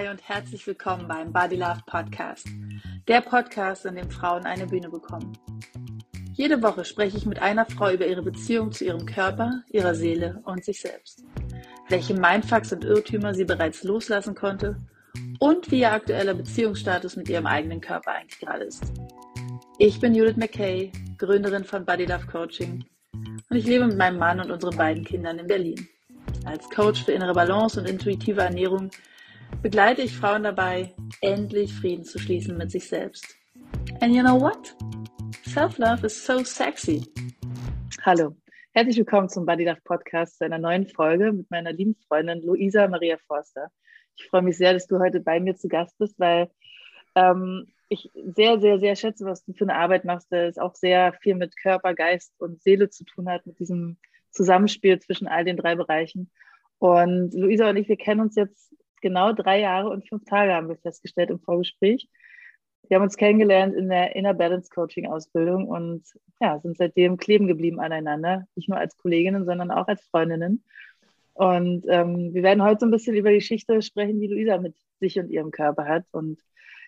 Hi und herzlich willkommen beim Body Love Podcast. Der Podcast, in dem Frauen eine Bühne bekommen. Jede Woche spreche ich mit einer Frau über ihre Beziehung zu ihrem Körper, ihrer Seele und sich selbst. Welche Mindfucks und Irrtümer sie bereits loslassen konnte und wie ihr aktueller Beziehungsstatus mit ihrem eigenen Körper eigentlich gerade ist. Ich bin Judith McKay, Gründerin von Body Love Coaching und ich lebe mit meinem Mann und unseren beiden Kindern in Berlin. Als Coach für innere Balance und intuitive Ernährung begleite ich Frauen dabei, endlich Frieden zu schließen mit sich selbst. And you know what? Self-love is so sexy. Hallo, herzlich willkommen zum Body Love Podcast zu einer neuen Folge mit meiner lieben Freundin Luisa Maria Forster. Ich freue mich sehr, dass du heute bei mir zu Gast bist, weil ähm, ich sehr, sehr, sehr schätze, was du für eine Arbeit machst, das auch sehr viel mit Körper, Geist und Seele zu tun hat, mit diesem Zusammenspiel zwischen all den drei Bereichen. Und Luisa und ich, wir kennen uns jetzt genau drei Jahre und fünf Tage, haben wir festgestellt im Vorgespräch. Wir haben uns kennengelernt in der Inner Balance Coaching Ausbildung und ja, sind seitdem kleben geblieben aneinander. Nicht nur als Kolleginnen, sondern auch als Freundinnen. Und ähm, wir werden heute so ein bisschen über die Geschichte sprechen, die Luisa mit sich und ihrem Körper hat. Und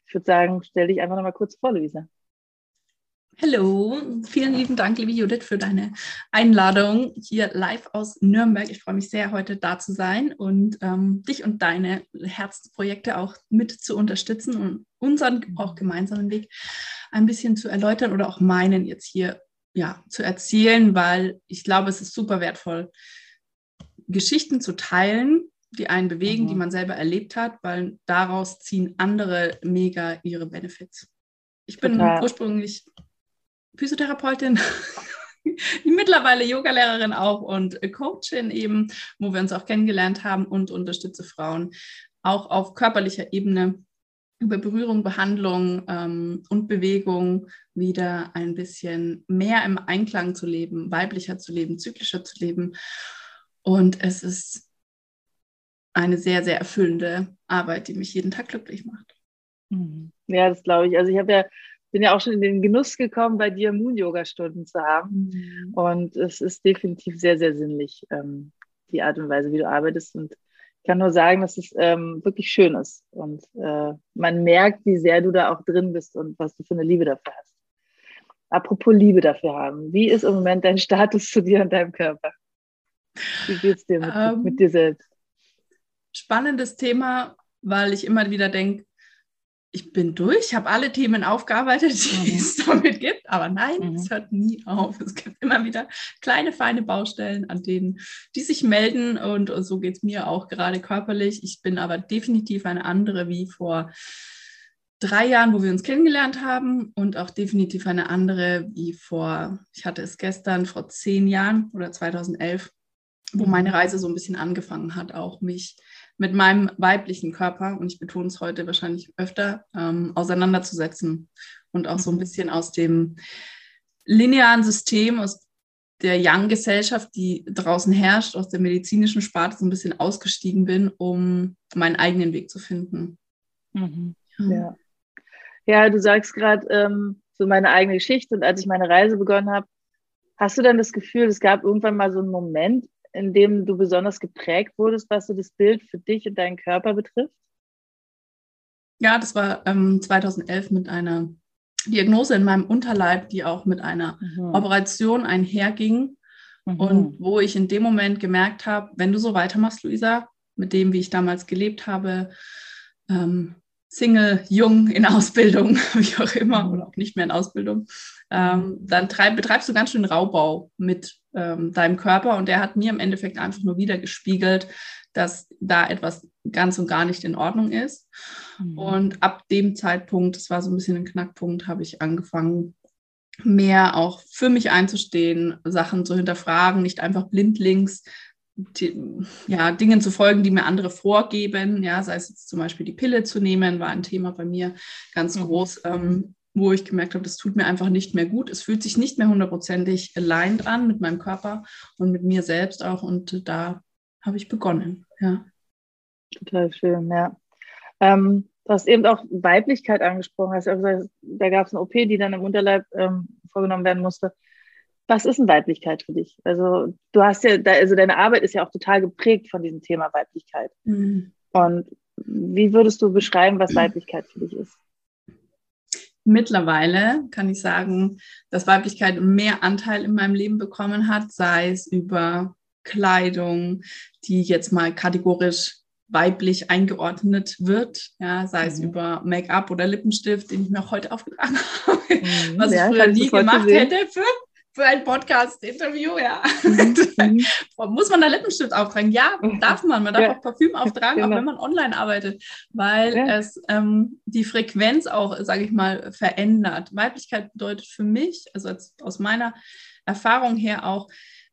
ich würde sagen, stell dich einfach nochmal kurz vor, Luisa. Hallo, vielen lieben Dank, liebe Judith, für deine Einladung hier live aus Nürnberg. Ich freue mich sehr, heute da zu sein und ähm, dich und deine Herzensprojekte auch mit zu unterstützen und unseren auch gemeinsamen Weg ein bisschen zu erläutern oder auch meinen jetzt hier ja, zu erzählen, weil ich glaube, es ist super wertvoll, Geschichten zu teilen, die einen bewegen, mhm. die man selber erlebt hat, weil daraus ziehen andere mega ihre Benefits. Ich bin Total. ursprünglich Physiotherapeutin, mittlerweile Yogalehrerin auch und Coachin eben, wo wir uns auch kennengelernt haben und unterstütze Frauen auch auf körperlicher Ebene über Berührung, Behandlung ähm, und Bewegung wieder ein bisschen mehr im Einklang zu leben, weiblicher zu leben, zyklischer zu leben. Und es ist eine sehr, sehr erfüllende Arbeit, die mich jeden Tag glücklich macht. Mhm. Ja, das glaube ich. Also ich habe ja bin ja auch schon in den Genuss gekommen, bei dir Moon-Yoga-Stunden zu haben. Mhm. Und es ist definitiv sehr, sehr sinnlich, ähm, die Art und Weise, wie du arbeitest. Und ich kann nur sagen, dass es ähm, wirklich schön ist. Und äh, man merkt, wie sehr du da auch drin bist und was du für eine Liebe dafür hast. Apropos Liebe dafür haben, wie ist im Moment dein Status zu dir und deinem Körper? Wie geht's dir mit, ähm, mit dir selbst? Spannendes Thema, weil ich immer wieder denke, ich bin durch, habe alle Themen aufgearbeitet, die mhm. es damit gibt, aber nein, mhm. es hört nie auf. Es gibt immer wieder kleine, feine Baustellen, an denen die sich melden und, und so geht es mir auch gerade körperlich. Ich bin aber definitiv eine andere wie vor drei Jahren, wo wir uns kennengelernt haben und auch definitiv eine andere wie vor, ich hatte es gestern, vor zehn Jahren oder 2011, wo meine mhm. Reise so ein bisschen angefangen hat, auch mich mit meinem weiblichen Körper, und ich betone es heute wahrscheinlich öfter, ähm, auseinanderzusetzen und auch so ein mhm. bisschen aus dem linearen System, aus der Young-Gesellschaft, die draußen herrscht, aus der medizinischen Sparte so ein bisschen ausgestiegen bin, um meinen eigenen Weg zu finden. Mhm. Ja. ja, du sagst gerade ähm, so meine eigene Geschichte und als ich meine Reise begonnen habe, hast du dann das Gefühl, es gab irgendwann mal so einen Moment, in dem du besonders geprägt wurdest, was so das Bild für dich und deinen Körper betrifft? Ja, das war ähm, 2011 mit einer Diagnose in meinem Unterleib, die auch mit einer mhm. Operation einherging. Mhm. Und wo ich in dem Moment gemerkt habe, wenn du so weitermachst, Luisa, mit dem, wie ich damals gelebt habe, ähm, Single, jung, in Ausbildung, wie auch immer, mhm. oder auch nicht mehr in Ausbildung, ähm, dann treib, betreibst du ganz schön Raubbau mit ähm, deinem Körper. Und der hat mir im Endeffekt einfach nur wieder gespiegelt, dass da etwas ganz und gar nicht in Ordnung ist. Mhm. Und ab dem Zeitpunkt, das war so ein bisschen ein Knackpunkt, habe ich angefangen, mehr auch für mich einzustehen, Sachen zu hinterfragen, nicht einfach blindlings die, ja, Dingen zu folgen, die mir andere vorgeben, ja, sei es jetzt zum Beispiel die Pille zu nehmen, war ein Thema bei mir ganz mhm. groß, ähm, wo ich gemerkt habe, das tut mir einfach nicht mehr gut. Es fühlt sich nicht mehr hundertprozentig aligned an mit meinem Körper und mit mir selbst auch und da habe ich begonnen, ja. Total schön, ja. Ähm, du hast eben auch Weiblichkeit angesprochen, hast gesagt, da gab es eine OP, die dann im Unterleib ähm, vorgenommen werden musste was ist denn Weiblichkeit für dich? Also du hast ja, also deine Arbeit ist ja auch total geprägt von diesem Thema Weiblichkeit. Mhm. Und wie würdest du beschreiben, was Weiblichkeit für dich ist? Mittlerweile kann ich sagen, dass Weiblichkeit mehr Anteil in meinem Leben bekommen hat, sei es über Kleidung, die jetzt mal kategorisch weiblich eingeordnet wird, ja, sei es mhm. über Make-up oder Lippenstift, den ich mir auch heute aufgetragen habe, mhm, was ja, ich früher nie gemacht hätte für, für ein Podcast-Interview, ja. Mhm. mhm. Muss man da Lippenstift auftragen? Ja, darf man. Man darf ja. auch Parfüm auftragen, genau. auch wenn man online arbeitet, weil ja. es ähm, die Frequenz auch, sage ich mal, verändert. Weiblichkeit bedeutet für mich, also als, aus meiner Erfahrung her auch,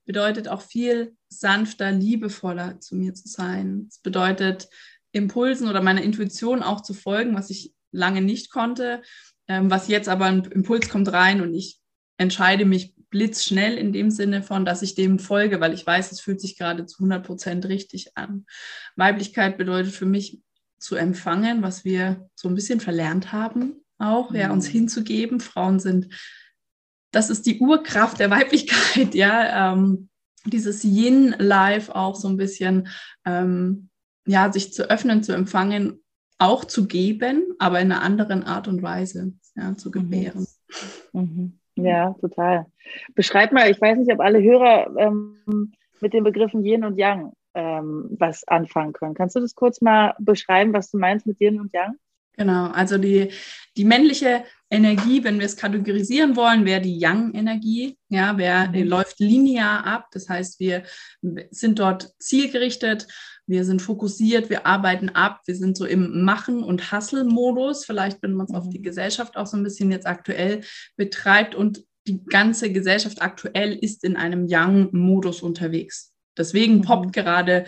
bedeutet auch viel sanfter, liebevoller zu mir zu sein. Es bedeutet, Impulsen oder meiner Intuition auch zu folgen, was ich lange nicht konnte, ähm, was jetzt aber ein Impuls kommt rein und ich entscheide mich blitzschnell in dem Sinne von, dass ich dem folge, weil ich weiß, es fühlt sich gerade zu 100 Prozent richtig an. Weiblichkeit bedeutet für mich zu empfangen, was wir so ein bisschen verlernt haben, auch ja, uns mhm. hinzugeben. Frauen sind das ist die Urkraft der Weiblichkeit, ja, ähm, dieses Yin-Life auch so ein bisschen, ähm, ja, sich zu öffnen, zu empfangen, auch zu geben, aber in einer anderen Art und Weise, ja, zu mhm. gebären. Mhm. Ja, total. Beschreib mal, ich weiß nicht, ob alle Hörer ähm, mit den Begriffen Yin und Yang ähm, was anfangen können. Kannst du das kurz mal beschreiben, was du meinst mit Yin und Yang? Genau, also die, die männliche Energie, wenn wir es kategorisieren wollen, wäre die Yang-Energie. Ja, wer mhm. läuft linear ab. Das heißt, wir sind dort zielgerichtet, wir sind fokussiert, wir arbeiten ab, wir sind so im Machen- und Hustle-Modus. Vielleicht, wenn man es mhm. auf die Gesellschaft auch so ein bisschen jetzt aktuell betreibt und die ganze Gesellschaft aktuell ist in einem Yang-Modus unterwegs. Deswegen mhm. poppt gerade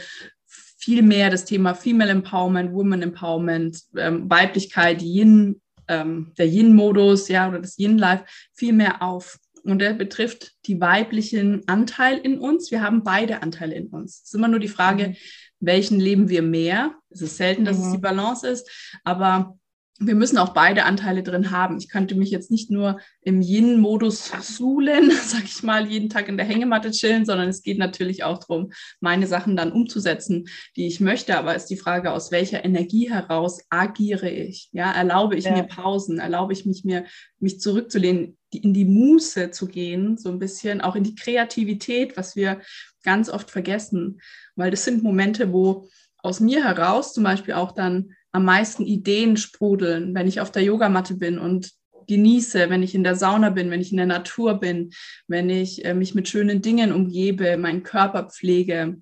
viel mehr das Thema Female Empowerment, Women Empowerment, ähm, Weiblichkeit, Yin, ähm, der Yin-Modus, ja, oder das Yin-Life viel mehr auf. Und der betrifft die weiblichen Anteil in uns. Wir haben beide Anteile in uns. Es ist immer nur die Frage, mhm. welchen leben wir mehr? Es ist selten, dass mhm. es die Balance ist, aber wir müssen auch beide Anteile drin haben. Ich könnte mich jetzt nicht nur im Yin-Modus suhlen, sag ich mal, jeden Tag in der Hängematte chillen, sondern es geht natürlich auch darum, meine Sachen dann umzusetzen, die ich möchte. Aber ist die Frage, aus welcher Energie heraus agiere ich? Ja, erlaube ich ja. mir Pausen? Erlaube ich mich mir, mich zurückzulehnen, in die Muße zu gehen, so ein bisschen, auch in die Kreativität, was wir ganz oft vergessen, weil das sind Momente, wo aus mir heraus zum Beispiel auch dann am meisten Ideen sprudeln, wenn ich auf der Yogamatte bin und genieße, wenn ich in der Sauna bin, wenn ich in der Natur bin, wenn ich äh, mich mit schönen Dingen umgebe, meinen Körper pflege.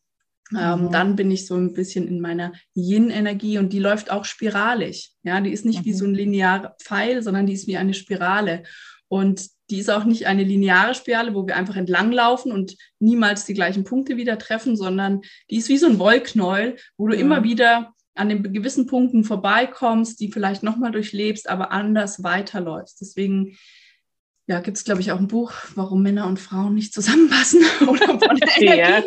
Ähm, mhm. Dann bin ich so ein bisschen in meiner Yin-Energie und die läuft auch spiralig. Ja, die ist nicht mhm. wie so ein linearer Pfeil, sondern die ist wie eine Spirale. Und die ist auch nicht eine lineare Spirale, wo wir einfach entlanglaufen und niemals die gleichen Punkte wieder treffen, sondern die ist wie so ein Wollknäuel, wo du mhm. immer wieder an den gewissen Punkten vorbeikommst, die vielleicht nochmal durchlebst, aber anders weiterläufst. Deswegen ja, gibt es, glaube ich, auch ein Buch, warum Männer und Frauen nicht zusammenpassen oder von der Energie ja. her.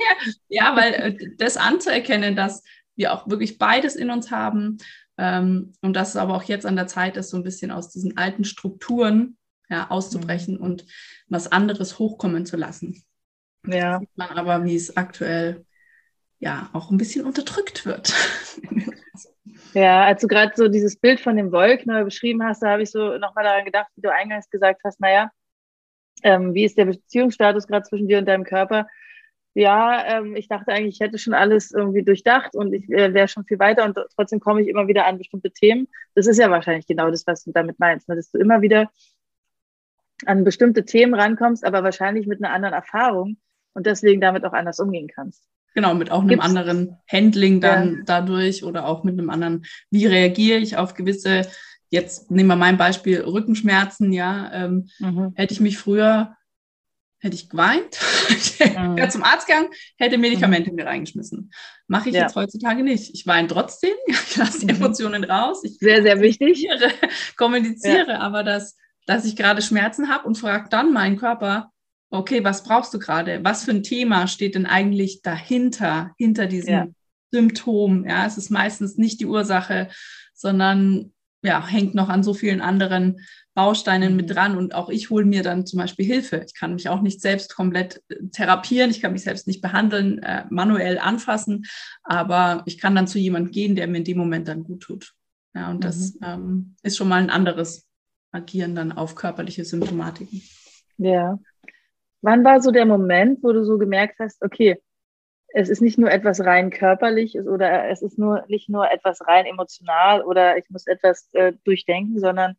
Ja, weil äh, das anzuerkennen, dass wir auch wirklich beides in uns haben ähm, und dass es aber auch jetzt an der Zeit ist, so ein bisschen aus diesen alten Strukturen ja, auszubrechen mhm. und was anderes hochkommen zu lassen. Ja. Sieht man aber, wie es aktuell ja auch ein bisschen unterdrückt wird. Ja, als du gerade so dieses Bild von dem Wollknäuel beschrieben hast, da habe ich so nochmal daran gedacht, wie du eingangs gesagt hast, naja, ähm, wie ist der Beziehungsstatus gerade zwischen dir und deinem Körper? Ja, ähm, ich dachte eigentlich, ich hätte schon alles irgendwie durchdacht und ich äh, wäre schon viel weiter und trotzdem komme ich immer wieder an bestimmte Themen. Das ist ja wahrscheinlich genau das, was du damit meinst, ne? dass du immer wieder an bestimmte Themen rankommst, aber wahrscheinlich mit einer anderen Erfahrung und deswegen damit auch anders umgehen kannst. Genau, mit auch einem Gibt's? anderen Handling dann ja. dadurch oder auch mit einem anderen, wie reagiere ich auf gewisse, jetzt nehmen wir mein Beispiel, Rückenschmerzen, ja, ähm, mhm. hätte ich mich früher, hätte ich geweint, mhm. wäre zum Arzt gegangen, hätte Medikamente mhm. mir reingeschmissen. Mache ich ja. jetzt heutzutage nicht. Ich weine trotzdem, ich lasse die mhm. Emotionen raus. Ich sehr, sehr wichtig. kommuniziere, ja. aber dass, dass ich gerade Schmerzen habe und frage dann meinen Körper, okay, was brauchst du gerade? Was für ein Thema steht denn eigentlich dahinter, hinter diesem ja. Symptom? Ja, es ist meistens nicht die Ursache, sondern ja, hängt noch an so vielen anderen Bausteinen mit mhm. dran und auch ich hole mir dann zum Beispiel Hilfe. Ich kann mich auch nicht selbst komplett äh, therapieren, ich kann mich selbst nicht behandeln, äh, manuell anfassen, aber ich kann dann zu jemandem gehen, der mir in dem Moment dann gut tut. Ja, und mhm. das ähm, ist schon mal ein anderes Agieren dann auf körperliche Symptomatiken. Ja. Wann war so der Moment, wo du so gemerkt hast, okay, es ist nicht nur etwas rein körperliches oder es ist nur nicht nur etwas rein emotional oder ich muss etwas äh, durchdenken, sondern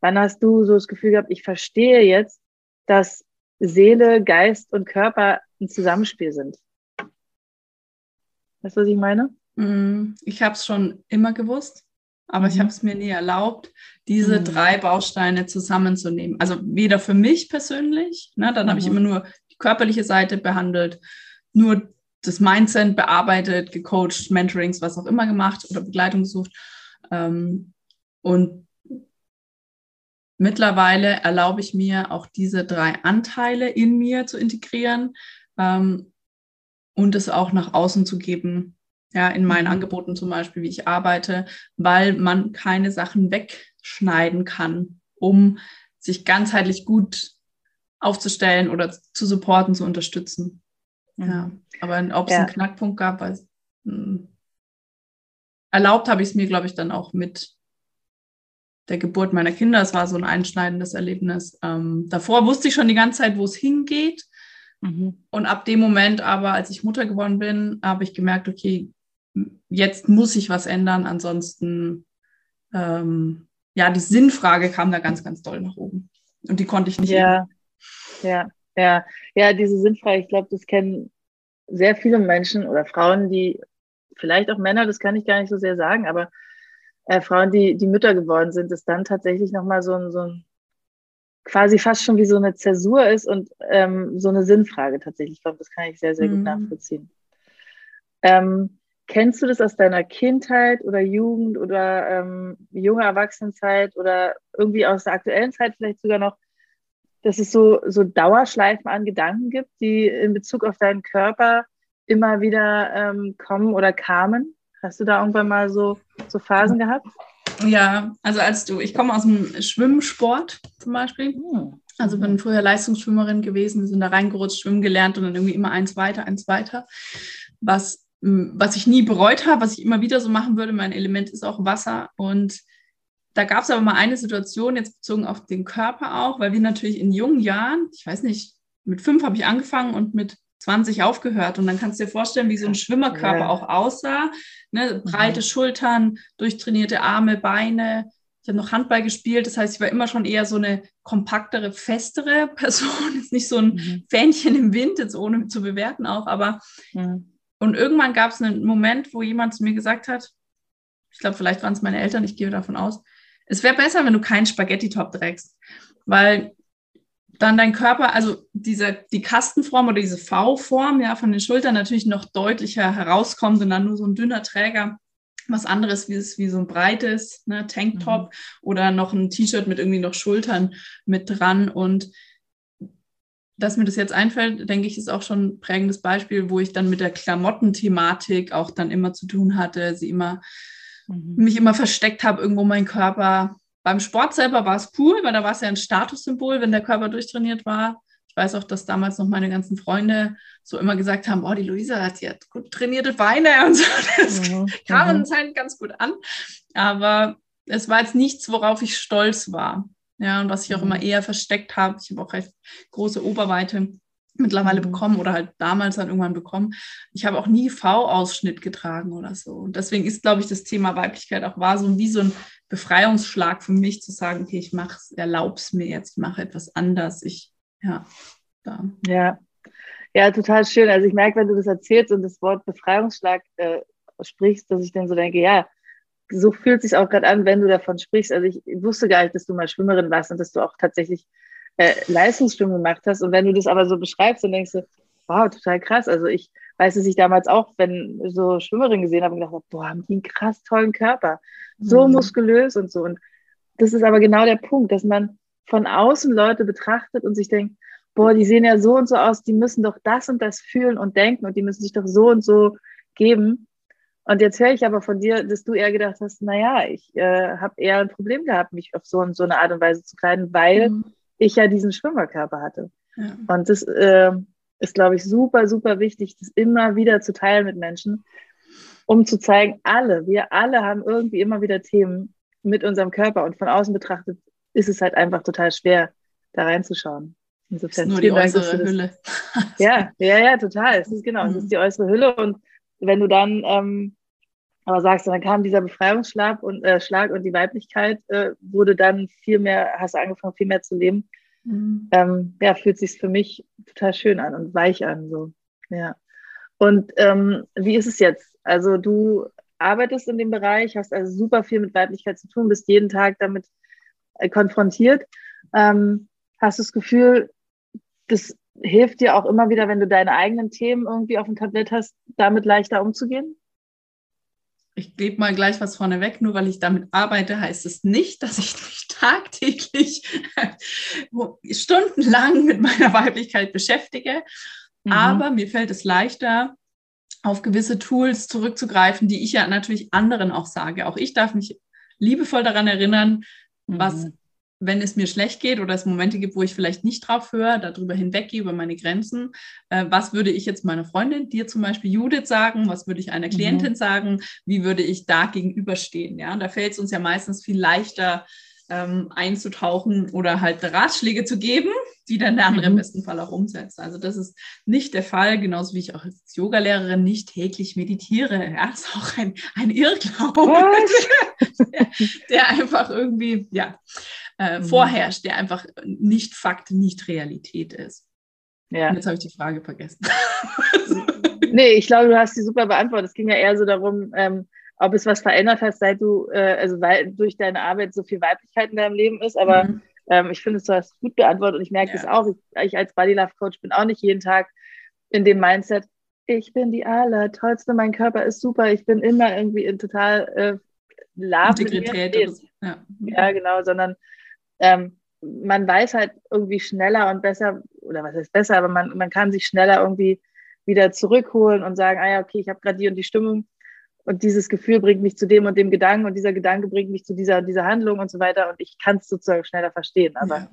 wann hast du so das Gefühl gehabt, ich verstehe jetzt, dass Seele, Geist und Körper ein Zusammenspiel sind? Weißt du, was ich meine? Mm, ich habe es schon immer gewusst, aber mhm. ich habe es mir nie erlaubt, diese mhm. drei Bausteine zusammenzunehmen. Also weder für mich persönlich, ne, dann mhm. habe ich immer nur die körperliche Seite behandelt, nur das Mindset bearbeitet, gecoacht, Mentorings, was auch immer gemacht oder Begleitung gesucht. Ähm, und mittlerweile erlaube ich mir auch diese drei Anteile in mir zu integrieren ähm, und es auch nach außen zu geben, ja, in meinen mhm. Angeboten zum Beispiel, wie ich arbeite, weil man keine Sachen wegschneiden kann, um sich ganzheitlich gut aufzustellen oder zu supporten, zu unterstützen. Ja, mhm. aber ob es ja. einen Knackpunkt gab, weiß, mh. Hm, erlaubt habe ich es mir, glaube ich, dann auch mit der Geburt meiner Kinder. Es war so ein einschneidendes Erlebnis. Ähm, davor wusste ich schon die ganze Zeit, wo es hingeht. Mhm. Und ab dem Moment aber, als ich Mutter geworden bin, habe ich gemerkt, okay, jetzt muss ich was ändern. Ansonsten, ähm, ja, die Sinnfrage kam da ganz, ganz doll nach oben. Und die konnte ich nicht. Ja, ja. Ja, ja, diese Sinnfrage, ich glaube, das kennen sehr viele Menschen oder Frauen, die, vielleicht auch Männer, das kann ich gar nicht so sehr sagen, aber äh, Frauen, die, die Mütter geworden sind, ist dann tatsächlich nochmal so ein, so ein, quasi fast schon wie so eine Zäsur ist und ähm, so eine Sinnfrage tatsächlich kommt. Das kann ich sehr, sehr mhm. gut nachvollziehen. Ähm, kennst du das aus deiner Kindheit oder Jugend oder ähm, junge Erwachsenenzeit oder irgendwie aus der aktuellen Zeit vielleicht sogar noch, dass es so, so Dauerschleifen an Gedanken gibt, die in Bezug auf deinen Körper immer wieder ähm, kommen oder kamen? Hast du da irgendwann mal so, so Phasen gehabt? Ja, also als du, ich komme aus dem Schwimmsport zum Beispiel. Hm. Also bin früher Leistungsschwimmerin gewesen, wir sind da reingerutscht, schwimmen gelernt und dann irgendwie immer eins weiter, eins weiter. Was, was ich nie bereut habe, was ich immer wieder so machen würde, mein Element ist auch Wasser und da gab es aber mal eine Situation, jetzt bezogen auf den Körper auch, weil wir natürlich in jungen Jahren, ich weiß nicht, mit fünf habe ich angefangen und mit 20 aufgehört. Und dann kannst du dir vorstellen, wie so ein Schwimmerkörper ja. auch aussah. Ne? Breite mhm. Schultern, durchtrainierte Arme, Beine. Ich habe noch Handball gespielt. Das heißt, ich war immer schon eher so eine kompaktere, festere Person. Jetzt nicht so ein mhm. Fähnchen im Wind, jetzt ohne zu bewerten auch. Aber mhm. Und irgendwann gab es einen Moment, wo jemand zu mir gesagt hat, ich glaube, vielleicht waren es meine Eltern, ich gehe davon aus, es wäre besser, wenn du keinen Spaghetti-Top trägst, weil dann dein Körper, also diese, die Kastenform oder diese V-Form ja, von den Schultern natürlich noch deutlicher herauskommt und dann nur so ein dünner Träger was anderes wie, wie so ein breites ne, Tanktop mhm. oder noch ein T-Shirt mit irgendwie noch Schultern mit dran. Und dass mir das jetzt einfällt, denke ich, ist auch schon ein prägendes Beispiel, wo ich dann mit der Klamottenthematik auch dann immer zu tun hatte, sie immer mhm. mich immer versteckt habe, irgendwo mein Körper. Beim Sport selber war es cool, weil da war es ja ein Statussymbol, wenn der Körper durchtrainiert war. Ich weiß auch, dass damals noch meine ganzen Freunde so immer gesagt haben, oh, die Luisa hat jetzt gut trainierte Beine und so. Das mhm. kam mhm. anscheinend ganz gut an. Aber es war jetzt nichts, worauf ich stolz war. Ja, und was ich auch immer mhm. eher versteckt habe. Ich habe auch recht große Oberweite mittlerweile mhm. bekommen oder halt damals dann irgendwann bekommen. Ich habe auch nie V-Ausschnitt getragen oder so. Und deswegen ist, glaube ich, das Thema Weiblichkeit auch war so wie so ein Befreiungsschlag für mich zu sagen, okay, ich mache es, erlaub's mir jetzt, mache etwas anders. Ich, ja, da. Ja. Ja, total schön. Also ich merke, wenn du das erzählst und das Wort Befreiungsschlag äh, sprichst, dass ich dann so denke, ja, so fühlt sich auch gerade an, wenn du davon sprichst. Also ich wusste gar nicht, dass du mal Schwimmerin warst und dass du auch tatsächlich äh, Leistungsschwimmen gemacht hast. Und wenn du das aber so beschreibst, dann denkst du, wow, total krass. Also ich weiß, dass ich damals auch, wenn so Schwimmerinnen gesehen habe, gedacht habe, boah, haben die einen krass tollen Körper. So mhm. muskulös und so. Und das ist aber genau der Punkt, dass man von außen Leute betrachtet und sich denkt, boah, die sehen ja so und so aus, die müssen doch das und das fühlen und denken und die müssen sich doch so und so geben. Und jetzt höre ich aber von dir, dass du eher gedacht hast, naja, ich äh, habe eher ein Problem gehabt, mich auf so, so eine Art und Weise zu kleiden, weil mhm. ich ja diesen Schwimmerkörper hatte. Ja. Und das äh, ist, glaube ich, super, super wichtig, das immer wieder zu teilen mit Menschen, um zu zeigen, alle, wir alle haben irgendwie immer wieder Themen mit unserem Körper und von außen betrachtet ist es halt einfach total schwer, da reinzuschauen. Insofern, nur die Dank, äußere Hülle. ja, ja, ja, total. Es ist genau, mhm. es ist die äußere Hülle und wenn du dann ähm, aber sagst, dann kam dieser Befreiungsschlag und äh, Schlag und die Weiblichkeit äh, wurde dann viel mehr, hast du angefangen, viel mehr zu leben. Mhm. Ähm, ja, fühlt sich für mich total schön an und weich an. So. Ja. Und ähm, wie ist es jetzt? Also du arbeitest in dem Bereich, hast also super viel mit Weiblichkeit zu tun, bist jeden Tag damit äh, konfrontiert. Ähm, hast du das Gefühl, das hilft dir auch immer wieder, wenn du deine eigenen Themen irgendwie auf dem Tablett hast, damit leichter umzugehen? Ich gebe mal gleich was vorneweg, nur weil ich damit arbeite, heißt es nicht, dass ich mich tagtäglich stundenlang mit meiner Weiblichkeit beschäftige. Mhm. Aber mir fällt es leichter, auf gewisse Tools zurückzugreifen, die ich ja natürlich anderen auch sage. Auch ich darf mich liebevoll daran erinnern, mhm. Wenn es mir schlecht geht oder es Momente gibt, wo ich vielleicht nicht drauf höre, darüber hinweggehe, über meine Grenzen, äh, was würde ich jetzt meiner Freundin, dir zum Beispiel Judith sagen, was würde ich einer mhm. Klientin mhm. sagen, wie würde ich da gegenüberstehen, ja, und da fällt es uns ja meistens viel leichter ähm, einzutauchen oder halt Ratschläge zu geben, die dann der andere mhm. im besten Fall auch umsetzt. Also das ist nicht der Fall, genauso wie ich auch als Yogalehrerin nicht täglich meditiere. Ja, das ist auch ein, ein Irrglaube, der, der, einfach irgendwie, ja, äh, mhm. vorherrscht, der einfach nicht Fakt, nicht Realität ist. Ja. Und jetzt habe ich die Frage vergessen. nee, ich glaube, du hast sie super beantwortet. Es ging ja eher so darum, ähm, ob es was verändert hast, seit du, äh, also weil durch deine Arbeit so viel Weiblichkeit in deinem Leben ist. Aber mhm. ähm, ich finde, du hast es gut beantwortet und ich merke ja. das auch. Ich, ich als Body Love Coach bin auch nicht jeden Tag in dem Mindset, ich bin die allertollste, mein Körper ist super, ich bin immer irgendwie in total äh, Love. Integrität. Ja. ja, genau, sondern ähm, man weiß halt irgendwie schneller und besser, oder was heißt besser, aber man, man kann sich schneller irgendwie wieder zurückholen und sagen, ah ja, okay, ich habe gerade die und die Stimmung und dieses Gefühl bringt mich zu dem und dem Gedanken und dieser Gedanke bringt mich zu dieser und dieser Handlung und so weiter und ich kann es sozusagen schneller verstehen. Aber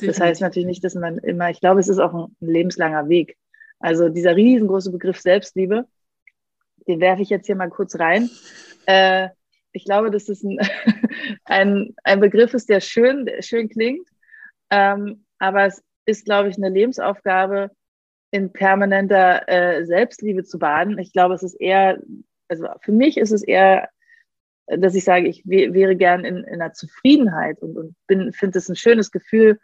ja, das heißt natürlich nicht, dass man immer, ich glaube, es ist auch ein, ein lebenslanger Weg. Also dieser riesengroße Begriff Selbstliebe, den werfe ich jetzt hier mal kurz rein. Äh, ich glaube, dass es ein, ein, ein Begriff ist, der schön, der schön klingt. Ähm, aber es ist, glaube ich, eine Lebensaufgabe, in permanenter äh, Selbstliebe zu baden. Ich glaube, es ist eher, also für mich ist es eher, dass ich sage, ich wäre gern in, in einer Zufriedenheit und, und finde es ein schönes Gefühl,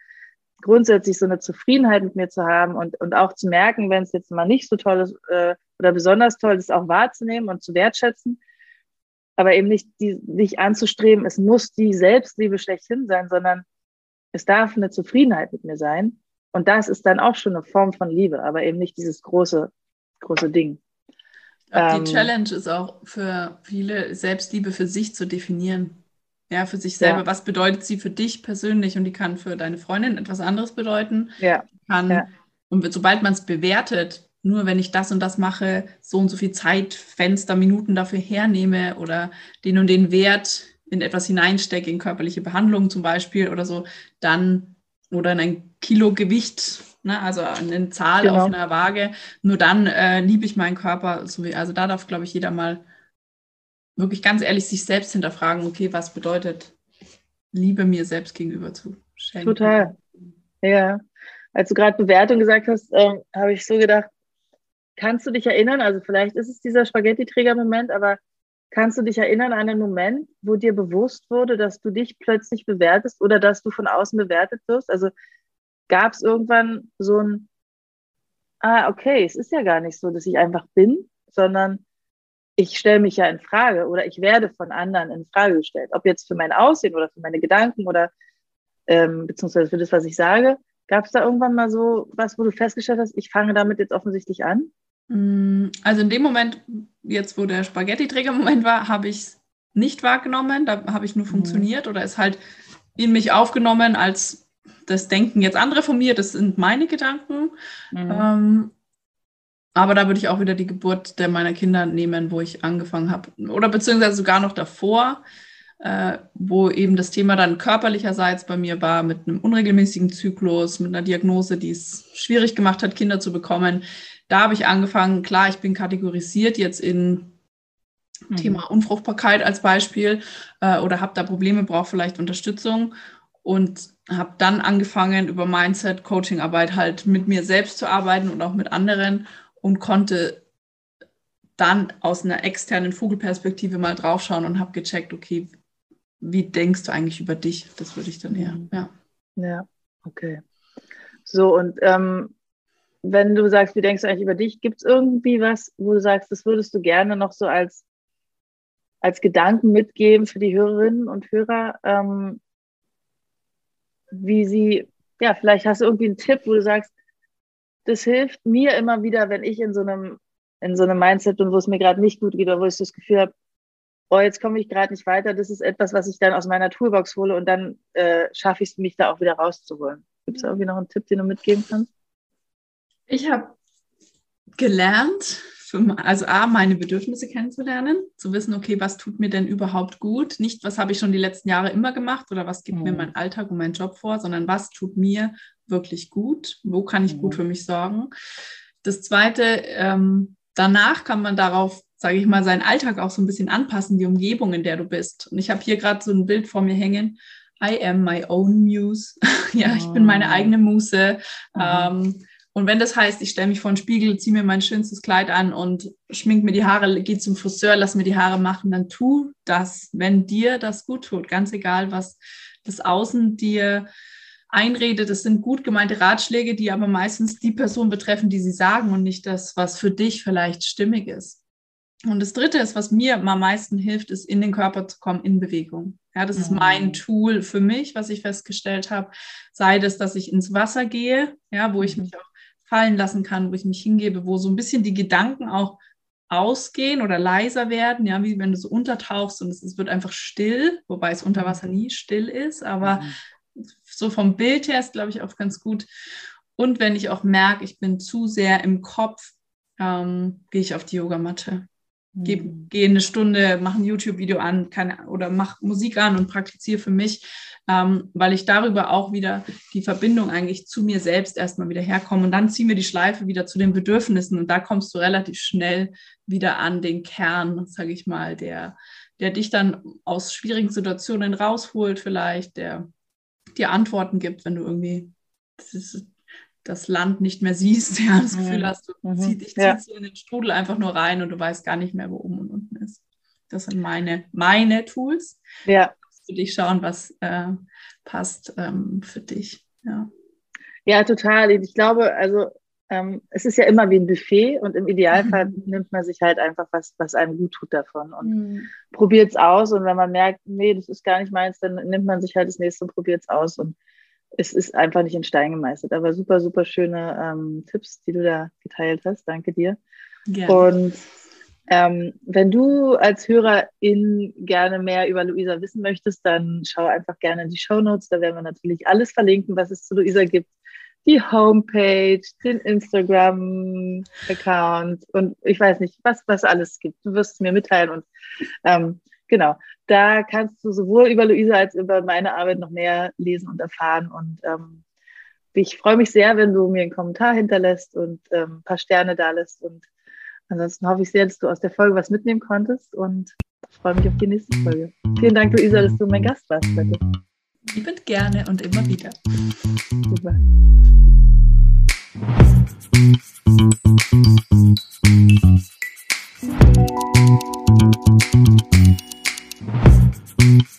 grundsätzlich so eine Zufriedenheit mit mir zu haben und, und auch zu merken, wenn es jetzt mal nicht so toll ist äh, oder besonders toll ist, auch wahrzunehmen und zu wertschätzen aber eben nicht, die, nicht anzustreben, es muss die Selbstliebe schlechthin sein, sondern es darf eine Zufriedenheit mit mir sein. Und das ist dann auch schon eine Form von Liebe, aber eben nicht dieses große, große Ding. Glaub, ähm, die Challenge ist auch für viele, Selbstliebe für sich zu definieren. Ja, für sich selber. Ja. Was bedeutet sie für dich persönlich? Und die kann für deine Freundin etwas anderes bedeuten. Ja. Kann, ja. Und sobald man es bewertet, nur wenn ich das und das mache, so und so viel Zeit, Fenster, Minuten dafür hernehme oder den und den Wert in etwas hineinstecke, in körperliche Behandlung zum Beispiel oder so, dann oder in ein Kilo Gewicht, ne, also eine Zahl genau. auf einer Waage, nur dann äh, liebe ich meinen Körper. Also da darf, glaube ich, jeder mal wirklich ganz ehrlich sich selbst hinterfragen, okay, was bedeutet Liebe mir selbst gegenüber zu schenken. Total. Ja. Als du gerade Bewertung gesagt hast, äh, habe ich so gedacht, Kannst du dich erinnern, also vielleicht ist es dieser Spaghetti-Träger-Moment, aber kannst du dich erinnern an einen Moment, wo dir bewusst wurde, dass du dich plötzlich bewertest oder dass du von außen bewertet wirst? Also gab es irgendwann so ein, ah, okay, es ist ja gar nicht so, dass ich einfach bin, sondern ich stelle mich ja in Frage oder ich werde von anderen in Frage gestellt. Ob jetzt für mein Aussehen oder für meine Gedanken oder ähm, beziehungsweise für das, was ich sage. Gab es da irgendwann mal so was, wo du festgestellt hast, ich fange damit jetzt offensichtlich an? Mm, also in dem Moment, jetzt wo der Spaghetti-Träger-Moment war, habe ich es nicht wahrgenommen. Da habe ich nur mhm. funktioniert oder ist halt in mich aufgenommen als das Denken jetzt andere von mir, das sind meine Gedanken. Mhm. Ähm, aber da würde ich auch wieder die Geburt der meiner Kinder nehmen, wo ich angefangen habe. Oder beziehungsweise sogar noch davor, äh, wo eben das Thema dann körperlicherseits bei mir war, mit einem unregelmäßigen Zyklus, mit einer Diagnose, die es schwierig gemacht hat, Kinder zu bekommen. Da habe ich angefangen, klar, ich bin kategorisiert jetzt in mhm. Thema Unfruchtbarkeit als Beispiel äh, oder habe da Probleme, brauche vielleicht Unterstützung und habe dann angefangen, über Mindset, Coaching-Arbeit halt mit mir selbst zu arbeiten und auch mit anderen und konnte dann aus einer externen Vogelperspektive mal draufschauen und habe gecheckt, okay, wie denkst du eigentlich über dich? Das würde ich dann eher, mhm. ja. Ja, okay. So, und ähm, wenn du sagst, wie denkst du eigentlich über dich, gibt es irgendwie was, wo du sagst, das würdest du gerne noch so als, als Gedanken mitgeben für die Hörerinnen und Hörer, ähm, wie sie, ja, vielleicht hast du irgendwie einen Tipp, wo du sagst, das hilft mir immer wieder, wenn ich in so einem, in so einem Mindset bin, wo es mir gerade nicht gut geht oder wo ich das Gefühl habe, oh, jetzt komme ich gerade nicht weiter, das ist etwas, was ich dann aus meiner Toolbox hole und dann äh, schaffe ich es, mich da auch wieder rauszuholen. Gibt es irgendwie noch einen Tipp, den du mitgeben kannst? Ich habe gelernt, für, also A, meine Bedürfnisse kennenzulernen, zu wissen, okay, was tut mir denn überhaupt gut? Nicht, was habe ich schon die letzten Jahre immer gemacht oder was gibt mhm. mir mein Alltag und mein Job vor, sondern was tut mir wirklich gut? Wo kann ich mhm. gut für mich sorgen? Das Zweite, ähm, danach kann man darauf sage ich mal, seinen Alltag auch so ein bisschen anpassen, die Umgebung, in der du bist. Und ich habe hier gerade so ein Bild vor mir hängen. I am my own muse. ja, ich bin meine ah. eigene Muse. Mhm. Ähm, und wenn das heißt, ich stelle mich vor den Spiegel, ziehe mir mein schönstes Kleid an und schmink mir die Haare, gehe zum Friseur, lass mir die Haare machen, dann tu das, wenn dir das gut tut. Ganz egal, was das Außen dir einredet. Das sind gut gemeinte Ratschläge, die aber meistens die Person betreffen, die sie sagen und nicht das, was für dich vielleicht stimmig ist. Und das Dritte ist, was mir am meisten hilft, ist in den Körper zu kommen, in Bewegung. Ja, das ist mhm. mein Tool für mich, was ich festgestellt habe. Sei das, dass ich ins Wasser gehe, ja, wo ich mhm. mich auch fallen lassen kann, wo ich mich hingebe, wo so ein bisschen die Gedanken auch ausgehen oder leiser werden, ja, wie wenn du so untertauchst und es, es wird einfach still, wobei es unter Wasser nie still ist, aber mhm. so vom Bild her ist, glaube ich, auch ganz gut. Und wenn ich auch merke, ich bin zu sehr im Kopf, ähm, gehe ich auf die Yogamatte. Gehe mhm. geh eine Stunde, mache ein YouTube-Video an kann, oder mache Musik an und praktiziere für mich, ähm, weil ich darüber auch wieder die Verbindung eigentlich zu mir selbst erstmal wieder herkomme. Und dann ziehen wir die Schleife wieder zu den Bedürfnissen und da kommst du relativ schnell wieder an den Kern, sage ich mal, der, der dich dann aus schwierigen Situationen rausholt, vielleicht, der dir Antworten gibt, wenn du irgendwie das Land nicht mehr siehst, ja, das Gefühl mhm. hast, du mhm. zieh, dich ja. ziehst in den Strudel einfach nur rein und du weißt gar nicht mehr, wo oben und unten ist. Das sind meine, meine Tools. Ja. Für dich schauen, was äh, passt ähm, für dich. Ja. ja, total. Ich glaube, also ähm, es ist ja immer wie ein Buffet und im Idealfall mhm. nimmt man sich halt einfach was, was einem gut tut davon und mhm. probiert es aus. Und wenn man merkt, nee, das ist gar nicht meins, dann nimmt man sich halt das nächste und probiert es aus. Und es ist einfach nicht in Stein gemeißelt. Aber super, super schöne ähm, Tipps, die du da geteilt hast. Danke dir. Gerne. Und ähm, wenn du als Hörerin gerne mehr über Luisa wissen möchtest, dann schau einfach gerne in die Show Notes. Da werden wir natürlich alles verlinken, was es zu Luisa gibt. Die Homepage, den Instagram-Account und ich weiß nicht, was, was alles gibt. Du wirst es mir mitteilen und ähm, genau, da kannst du sowohl über Luisa als über meine Arbeit noch mehr lesen und erfahren. Und ähm, ich freue mich sehr, wenn du mir einen Kommentar hinterlässt und ähm, ein paar Sterne da lässt. Und ansonsten hoffe ich sehr, dass du aus der Folge was mitnehmen konntest und freue mich auf die nächste Folge. Vielen Dank, Luisa, dass du mein Gast warst heute. Liebend gerne und immer wieder. Super. Mm-hmm.